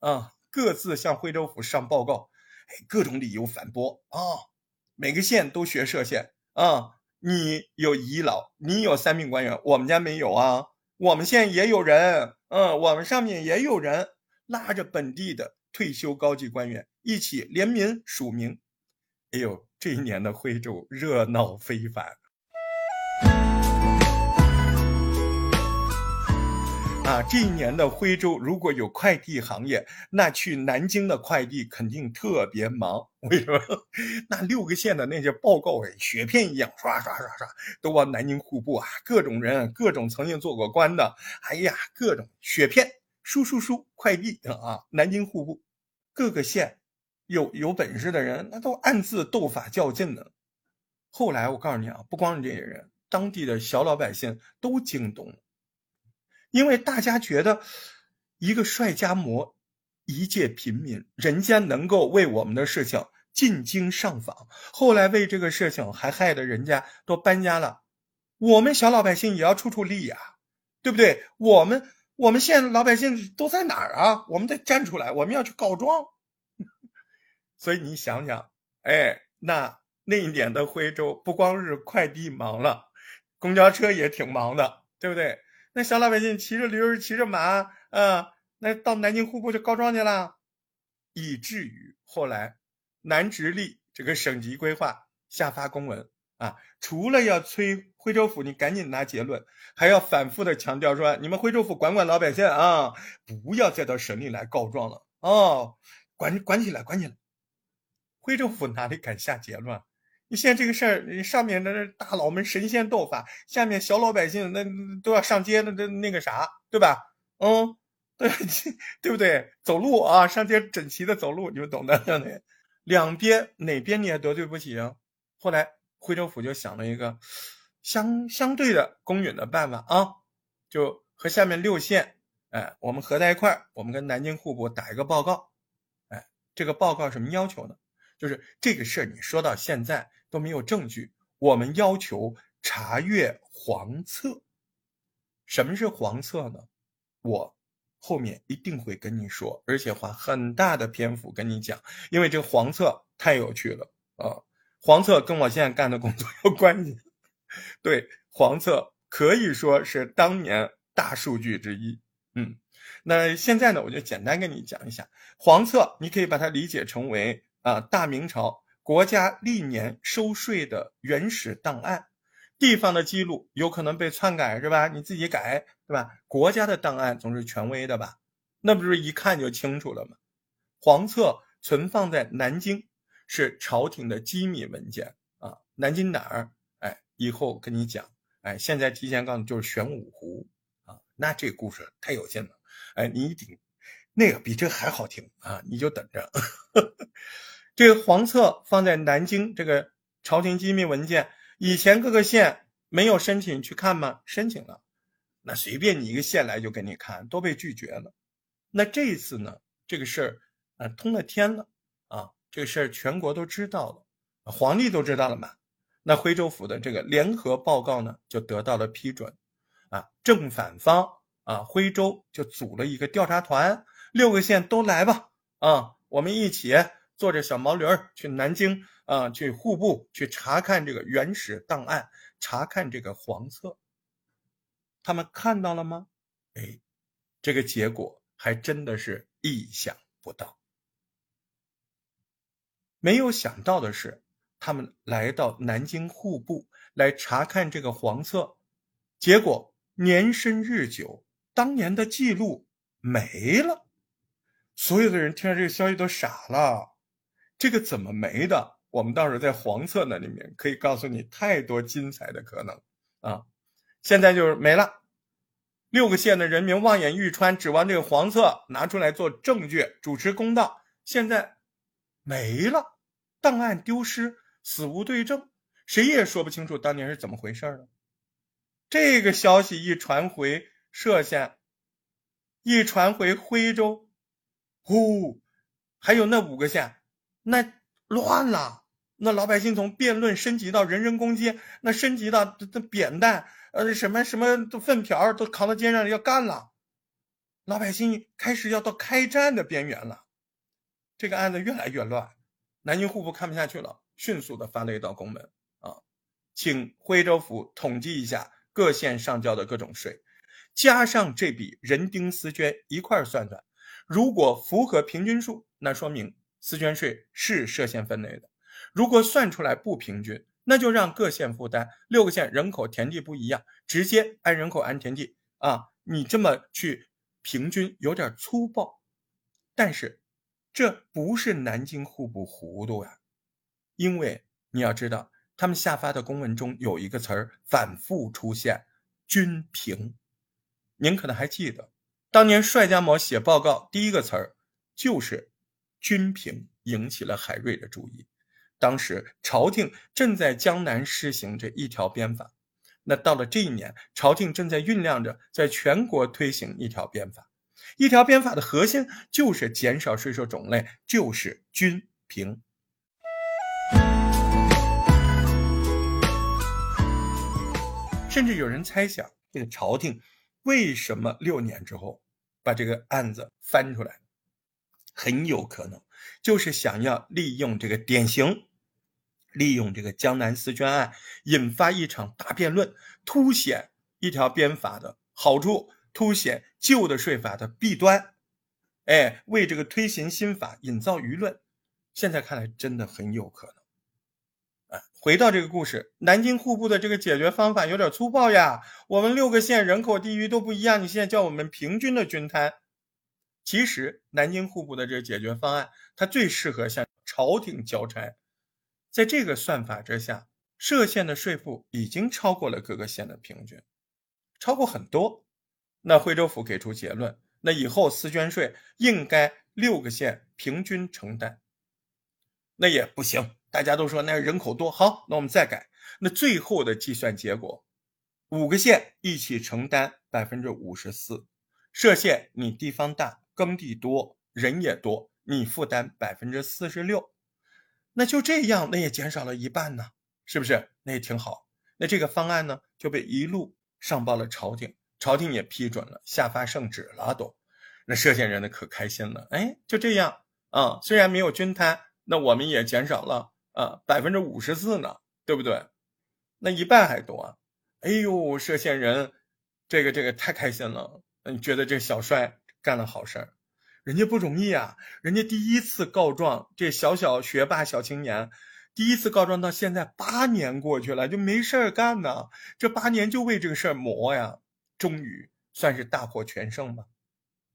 A: 啊，各自向徽州府上报告，哎，各种理由反驳啊，每个县都学歙县啊，你有遗老，你有三命官员，我们家没有啊。我们县也有人，嗯，我们上面也有人拉着本地的退休高级官员一起联名署名。哎呦，这一年的徽州热闹非凡。啊，这一年的徽州如果有快递行业，那去南京的快递肯定特别忙。为什么？那六个县的那些报告，哎，雪片一样，刷刷刷刷，都往南京户部啊，各种人，各种曾经做过官的，哎呀，各种雪片，输输输，快递啊，南京户部，各个县有有本事的人，那都暗自斗法较劲呢。后来我告诉你啊，不光是这些人，当地的小老百姓都惊动了。因为大家觉得，一个帅家模，一介平民，人家能够为我们的事情进京上访，后来为这个事情还害得人家都搬家了，我们小老百姓也要出出力呀，对不对？我们我们县老百姓都在哪儿啊？我们得站出来，我们要去告状。所以你想想，哎，那那一年的徽州不光是快递忙了，公交车也挺忙的，对不对？小老百姓骑着驴骑着马，啊，那到南京户部就告状去了，以至于后来南直隶这个省级规划下发公文啊，除了要催徽州府你赶紧拿结论，还要反复的强调说，你们徽州府管管老百姓啊，不要再到省里来告状了哦，管管起来，管起来。徽州府哪里敢下结论？你现在这个事儿，上面的大佬们神仙斗法，下面小老百姓那都要上街，那那那个啥，对吧？嗯，对 对不对？走路啊，上街整齐的走路，你们懂的，兄弟。两边哪边你也得罪不起啊？后来徽州府就想了一个相相对的公允的办法啊，就和下面六县，哎，我们合在一块儿，我们跟南京户部打一个报告，哎，这个报告什么要求呢？就是这个事儿，你说到现在。都没有证据，我们要求查阅黄册。什么是黄册呢？我后面一定会跟你说，而且花很大的篇幅跟你讲，因为这个黄册太有趣了啊！黄册跟我现在干的工作有关系。对，黄册可以说是当年大数据之一。嗯，那现在呢，我就简单跟你讲一下黄册，你可以把它理解成为啊，大明朝。国家历年收税的原始档案，地方的记录有可能被篡改，是吧？你自己改，对吧？国家的档案总是权威的吧？那不是一看就清楚了吗？黄册存放在南京，是朝廷的机密文件啊。南京哪儿？哎，以后跟你讲。哎，现在提前告诉你，就是玄武湖啊。那这故事太有劲了，哎，你一定那个比这还好听啊，你就等着。这个黄册放在南京，这个朝廷机密文件，以前各个县没有申请去看吗？申请了，那随便你一个县来就给你看，都被拒绝了。那这一次呢，这个事儿啊通了天了啊，这个事儿全国都知道了，皇帝都知道了嘛。那徽州府的这个联合报告呢，就得到了批准，啊，正反方啊，徽州就组了一个调查团，六个县都来吧，啊，我们一起。坐着小毛驴儿去南京啊，去户部去查看这个原始档案，查看这个黄册。他们看到了吗？哎，这个结果还真的是意想不到。没有想到的是，他们来到南京户部来查看这个黄册，结果年深日久，当年的记录没了。所有的人听到这个消息都傻了，这个怎么没的？我们到时候在黄册那里面可以告诉你太多精彩的可能啊！现在就是没了，六个县的人民望眼欲穿，指望这个黄册拿出来做证据，主持公道，现在没了。档案丢失，死无对证，谁也说不清楚当年是怎么回事了。这个消息一传回歙县，一传回徽州，呼，还有那五个县，那乱了。那老百姓从辩论升级到人身攻击，那升级到这这扁担，呃，什么什么粪瓢都扛到肩上要干了。老百姓开始要到开战的边缘了。这个案子越来越乱。南京户部看不下去了，迅速的发了一道公文啊，请徽州府统计一下各县上交的各种税，加上这笔人丁私捐一块算算，如果符合平均数，那说明私捐税是设县分内的；如果算出来不平均，那就让各县负担。六个县人口田地不一样，直接按人口按田地啊，你这么去平均有点粗暴，但是。这不是南京户部糊涂呀，因为你要知道，他们下发的公文中有一个词儿反复出现“均平”。您可能还记得，当年帅家模写报告第一个词儿就是“均平”，引起了海瑞的注意。当时朝廷正在江南施行这一条鞭法，那到了这一年，朝廷正在酝酿着在全国推行一条鞭法。一条鞭法的核心就是减少税收种类，就是均平。甚至有人猜想，这个朝廷为什么六年之后把这个案子翻出来？很有可能就是想要利用这个典型，利用这个江南四捐案，引发一场大辩论，凸显一条鞭法的好处。凸显旧的税法的弊端，哎，为这个推行新法引造舆论，现在看来真的很有可能。哎，回到这个故事，南京户部的这个解决方法有点粗暴呀。我们六个县人口地域都不一样，你现在叫我们平均的均摊。其实南京户部的这个解决方案，它最适合向朝廷交差。在这个算法之下，歙县的税负已经超过了各个县的平均，超过很多。那徽州府给出结论，那以后私捐税应该六个县平均承担。那也不行，大家都说那人口多，好，那我们再改。那最后的计算结果，五个县一起承担百分之五十四。歙县你地方大，耕地多，人也多，你负担百分之四十六。那就这样，那也减少了一半呢，是不是？那也挺好。那这个方案呢，就被一路上报了朝廷。朝廷也批准了，下发圣旨了，都，那歙县人呢可开心了，哎，就这样啊，虽然没有均摊，那我们也减少了啊百分之五十四呢，对不对？那一半还多，哎呦，歙县人，这个这个太开心了，嗯，觉得这小帅干了好事儿，人家不容易啊，人家第一次告状，这小小学霸小青年，第一次告状到现在八年过去了，就没事儿干呢，这八年就为这个事儿磨呀。终于算是大获全胜吧。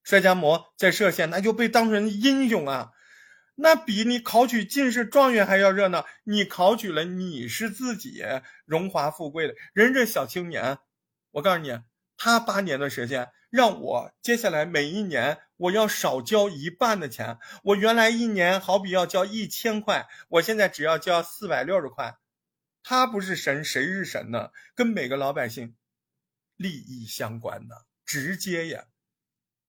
A: 帅家模在歙县那就被当成英雄啊，那比你考取进士状元还要热闹。你考取了，你是自己荣华富贵的人。这小青年，我告诉你，他八年的时间，让我接下来每一年我要少交一半的钱。我原来一年好比要交一千块，我现在只要交四百六十块。他不是神，谁是神呢？跟每个老百姓。利益相关的，直接呀，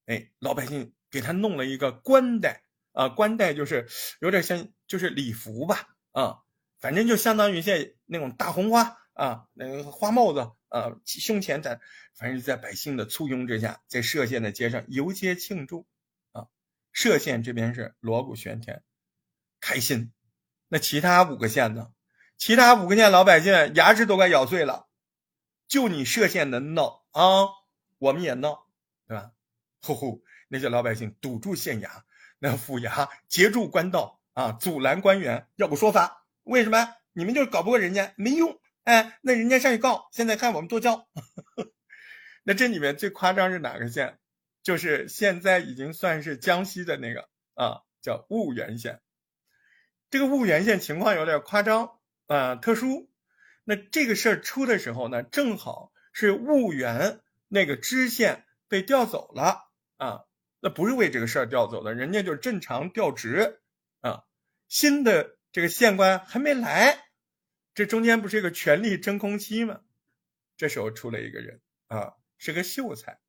A: 哎，老百姓给他弄了一个冠带啊，冠带就是有点像就是礼服吧啊，反正就相当于现在那种大红花啊，那个花帽子啊，胸前戴，反正在百姓的簇拥之下，在歙县的街上游街庆祝啊，歙县这边是锣鼓喧天，开心。那其他五个县呢？其他五个县老百姓牙齿都快咬碎了，就你歙县能闹啊，我们也闹，对吧？呼呼，那些老百姓堵住县衙，那府衙截住官道啊，阻拦官员，要不说法。为什么？你们就是搞不过人家，没用。哎，那人家上去告，现在看我们多交。那这里面最夸张是哪个县？就是现在已经算是江西的那个啊，叫婺源县。这个婺源县情况有点夸张啊，特殊。那这个事儿出的时候呢，正好是婺源那个知县被调走了啊。那不是为这个事儿调走的，人家就是正常调职啊。新的这个县官还没来。这中间不是一个权力真空期吗？这时候出了一个人啊，是个秀才。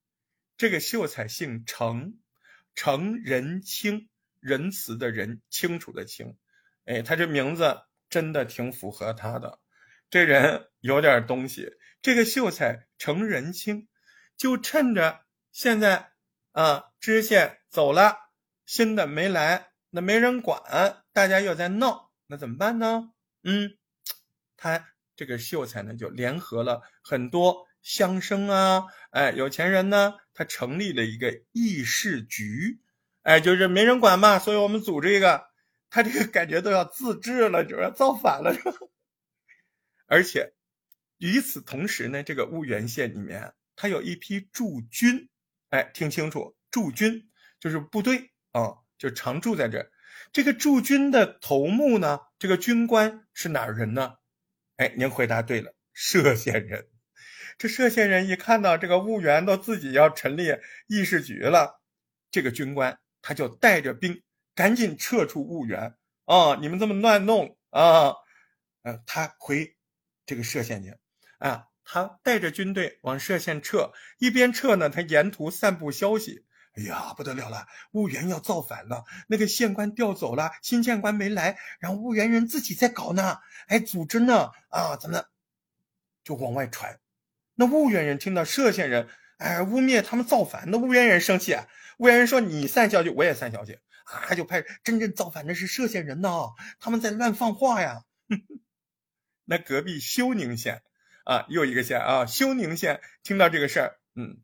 A: 这个秀才姓程，程仁清，仁慈的仁，清楚的清。哎，他这名字真的挺符合他的。这人有点东西。这个秀才程仁清，就趁着现在啊，知县走了，新的没来，那没人管，大家又在闹，那怎么办呢？嗯。他这个秀才呢，就联合了很多乡绅啊，哎，有钱人呢，他成立了一个议事局，哎，就是没人管嘛，所以我们组织一个，他这个感觉都要自治了，就要造反了，是吧？而且与此同时呢，这个婺源县里面，他有一批驻军，哎，听清楚，驻军就是部队啊，就常驻在这。这个驻军的头目呢，这个军官是哪儿人呢？哎，您回答对了，歙县人。这歙县人一看到这个婺源都自己要成立议事局了，这个军官他就带着兵赶紧撤出婺源啊！你们这么乱弄啊！呃，他回这个歙县去啊，他带着军队往歙县撤，一边撤呢，他沿途散布消息。哎呀，不得了了，婺源要造反了！那个县官调走了，新县官没来，然后婺源人自己在搞呢，还组织呢啊，怎么就往外传？那婺源人听到歙县人哎污蔑他们造反，那婺源人生气啊！婺源人说：“你散消息，我也散消息啊！”就派真正造反的是歙县人呐，他们在乱放话呀。那隔壁休宁县啊，又一个县啊，休宁县听到这个事儿，嗯。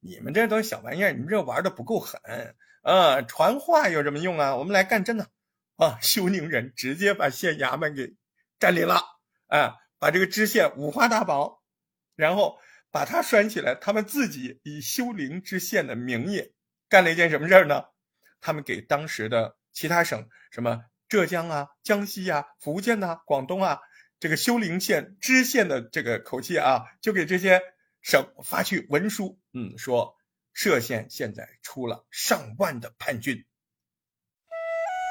A: 你们这都是小玩意儿，你们这玩的不够狠啊！传话有什么用啊？我们来干真的啊！休宁人直接把县衙门给占领了，啊，把这个知县五花大绑，然后把他拴起来。他们自己以休宁知县的名义干了一件什么事儿呢？他们给当时的其他省，什么浙江啊、江西啊、福建呐、广东啊，这个休宁县知县的这个口气啊，就给这些。省发去文书，嗯，说歙县现在出了上万的叛军。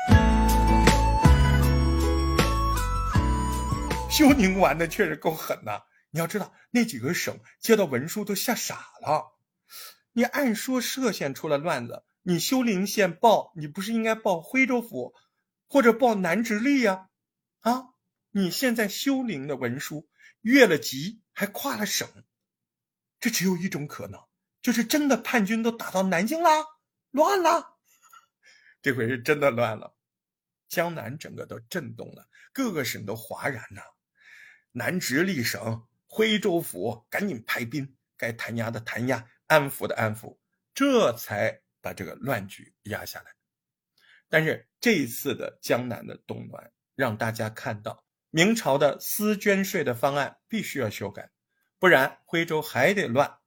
A: 休宁玩的确实够狠呐！你要知道，那几个省接到文书都吓傻了。你按说歙县出了乱子，你休陵县报，你不是应该报徽州府或者报南直隶呀？啊，你现在休陵的文书越了级，还跨了省。这只有一种可能，就是真的叛军都打到南京了，乱了。这回是真的乱了，江南整个都震动了，各个省都哗然呐。南直隶省、徽州府赶紧派兵，该弹压的弹压，安抚的安抚，这才把这个乱局压下来。但是这一次的江南的动乱，让大家看到明朝的私捐税的方案必须要修改。不然徽州还得乱，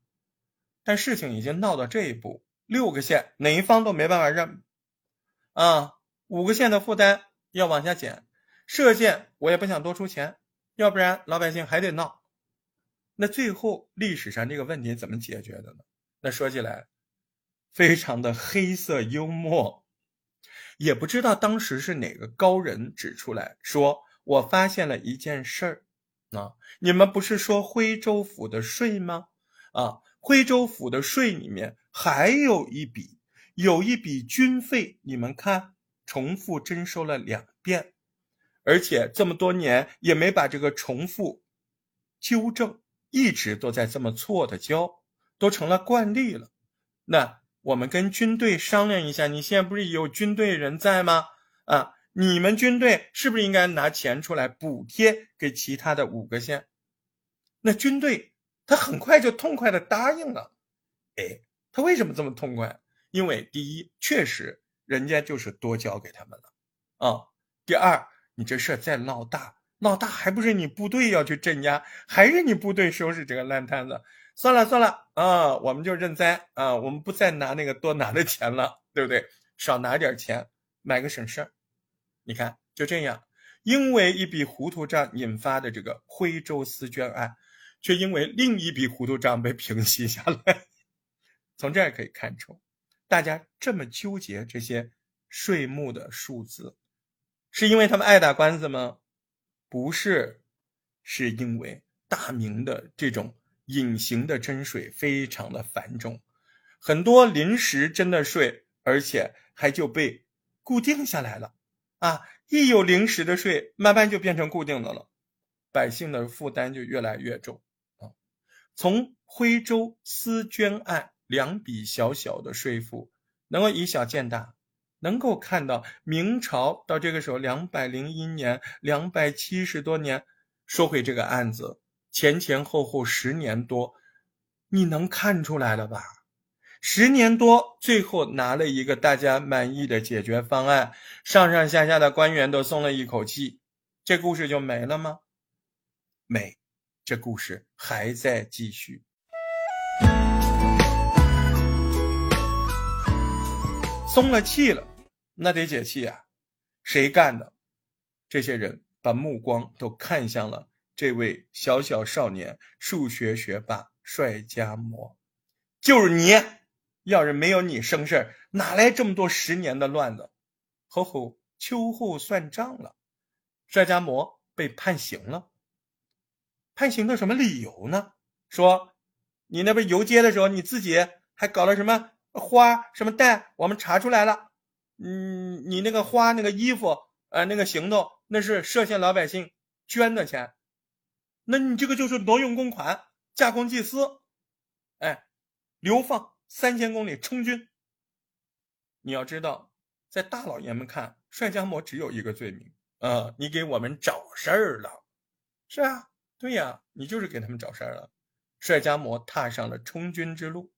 A: 但事情已经闹到这一步，六个县哪一方都没办法认，啊，五个县的负担要往下减，设县我也不想多出钱，要不然老百姓还得闹。那最后历史上这个问题怎么解决的呢？那说起来，非常的黑色幽默，也不知道当时是哪个高人指出来说，我发现了一件事儿。啊，你们不是说徽州府的税吗？啊，徽州府的税里面还有一笔，有一笔军费，你们看，重复征收了两遍，而且这么多年也没把这个重复纠正，一直都在这么错的交，都成了惯例了。那我们跟军队商量一下，你现在不是有军队人在吗？啊，你们军队是不是应该拿钱出来补贴给其他的五个县？那军队他很快就痛快的答应了。哎，他为什么这么痛快？因为第一，确实人家就是多交给他们了啊。第二，你这事再闹大，闹大还不是你部队要去镇压，还是你部队收拾这个烂摊子？算了算了啊，我们就认栽啊，我们不再拿那个多拿的钱了，对不对？少拿点钱，买个省事儿。你看，就这样，因为一笔糊涂账引发的这个徽州私捐案，却因为另一笔糊涂账被平息下来。从这儿可以看出，大家这么纠结这些税目的数字，是因为他们爱打官司吗？不是，是因为大明的这种。隐形的征税非常的繁重，很多临时征的税，而且还就被固定下来了，啊，一有临时的税，慢慢就变成固定的了，百姓的负担就越来越重啊。从徽州私捐案两笔小小的税赋，能够以小见大，能够看到明朝到这个时候两百零一年，两百七十多年，说回这个案子。前前后后十年多，你能看出来了吧？十年多，最后拿了一个大家满意的解决方案，上上下下的官员都松了一口气，这故事就没了吗？没，这故事还在继续。松了气了，那得解气啊！谁干的？这些人把目光都看向了。这位小小少年，数学学霸帅家模，就是你。要是没有你生事，哪来这么多十年的乱子？吼吼，秋后算账了，帅家模被判刑了。判刑的什么理由呢？说你那边游街的时候，你自己还搞了什么花什么蛋？我们查出来了。嗯，你那个花那个衣服，呃，那个行头，那是涉县老百姓捐的钱。那你这个就是挪用公款、假公济私，哎，流放三千公里充军。你要知道，在大老爷们看，帅家模只有一个罪名，啊，你给我们找事儿了。是啊，对呀，你就是给他们找事儿了。帅家模踏上了充军之路，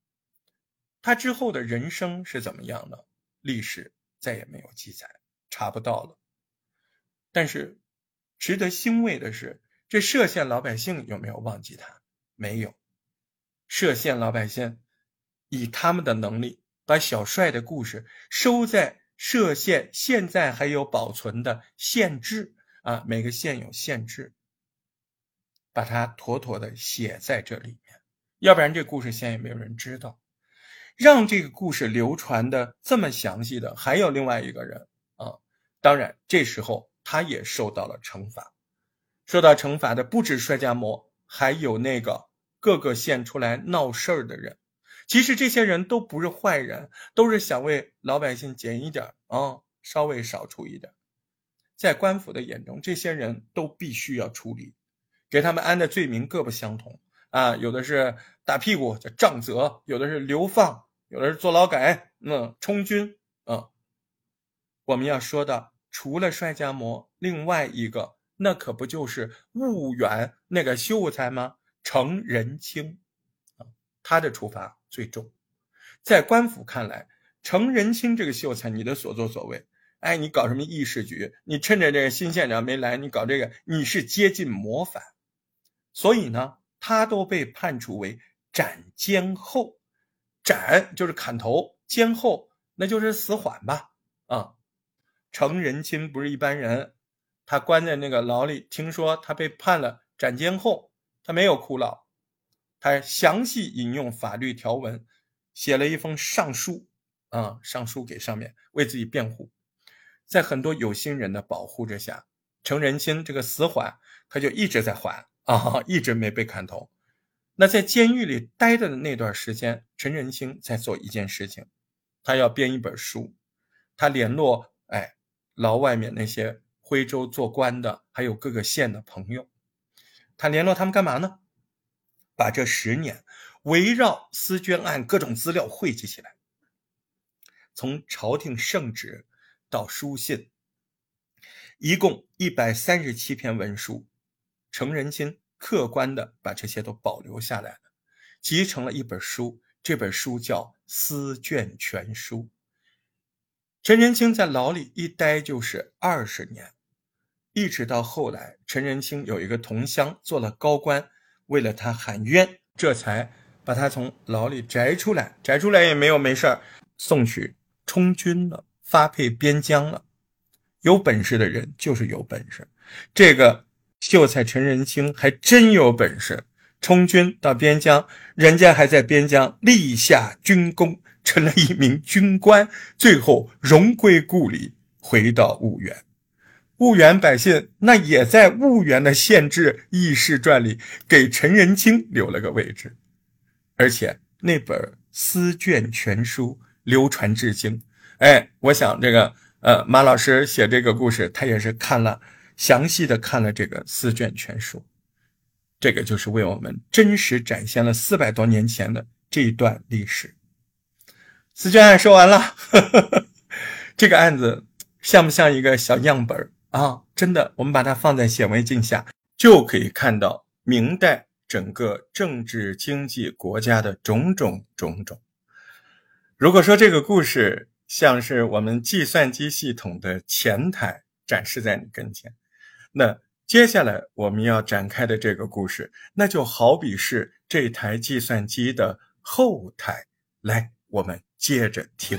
A: 他之后的人生是怎么样的？历史再也没有记载，查不到了。但是，值得欣慰的是。这歙县老百姓有没有忘记他？没有。歙县老百姓以他们的能力，把小帅的故事收在歙县现在还有保存的县志啊，每个县有县志，把它妥妥的写在这里面。要不然这故事现在也没有人知道。让这个故事流传的这么详细的，还有另外一个人啊。当然，这时候他也受到了惩罚。受到惩罚的不止帅家模，还有那个各个县出来闹事儿的人。其实这些人都不是坏人，都是想为老百姓减一点啊，稍微少出一点。在官府的眼中，这些人都必须要处理，给他们安的罪名各不相同啊。有的是打屁股叫杖责，有的是流放，有的是坐牢改，嗯，充军啊。我们要说的，除了帅家模，另外一个。那可不就是婺源那个秀才吗？程仁清，他的处罚最重。在官府看来，程仁清这个秀才，你的所作所为，哎，你搞什么议事局？你趁着这个新县长没来，你搞这个，你是接近谋反。所以呢，他都被判处为斩监后。斩就是砍头，监后那就是死缓吧？啊，程仁清不是一般人。他关在那个牢里，听说他被判了斩监后，他没有哭闹，他详细引用法律条文，写了一封上书，啊，上书给上面为自己辩护。在很多有心人的保护之下，陈仁清这个死缓，他就一直在缓啊，一直没被砍头。那在监狱里待着的那段时间，陈仁清在做一件事情，他要编一本书，他联络哎牢外面那些。徽州做官的，还有各个县的朋友，他联络他们干嘛呢？把这十年围绕私捐案各种资料汇集起来，从朝廷圣旨到书信，一共一百三十七篇文书，程仁钦客观的把这些都保留下来了，集成了一本书。这本书叫《思卷全书》。陈仁清在牢里一待就是二十年，一直到后来，陈仁清有一个同乡做了高官，为了他喊冤，这才把他从牢里摘出来。摘出来也没有没事送去充军了，发配边疆了。有本事的人就是有本事，这个秀才陈仁清还真有本事。充军到边疆，人家还在边疆立下军功，成了一名军官，最后荣归故里，回到婺源。婺源百姓那也在婺源的县志轶事传里给陈仁清留了个位置，而且那本《思卷全书》流传至今。哎，我想这个呃马老师写这个故事，他也是看了详细的看了这个《思卷全书》。这个就是为我们真实展现了四百多年前的这一段历史。思卷案说完了，这个案子像不像一个小样本啊？真的，我们把它放在显微镜下，就可以看到明代整个政治经济国家的种种种种。如果说这个故事像是我们计算机系统的前台展示在你跟前，那。接下来我们要展开的这个故事，那就好比是这台计算机的后台。来，我们接着听。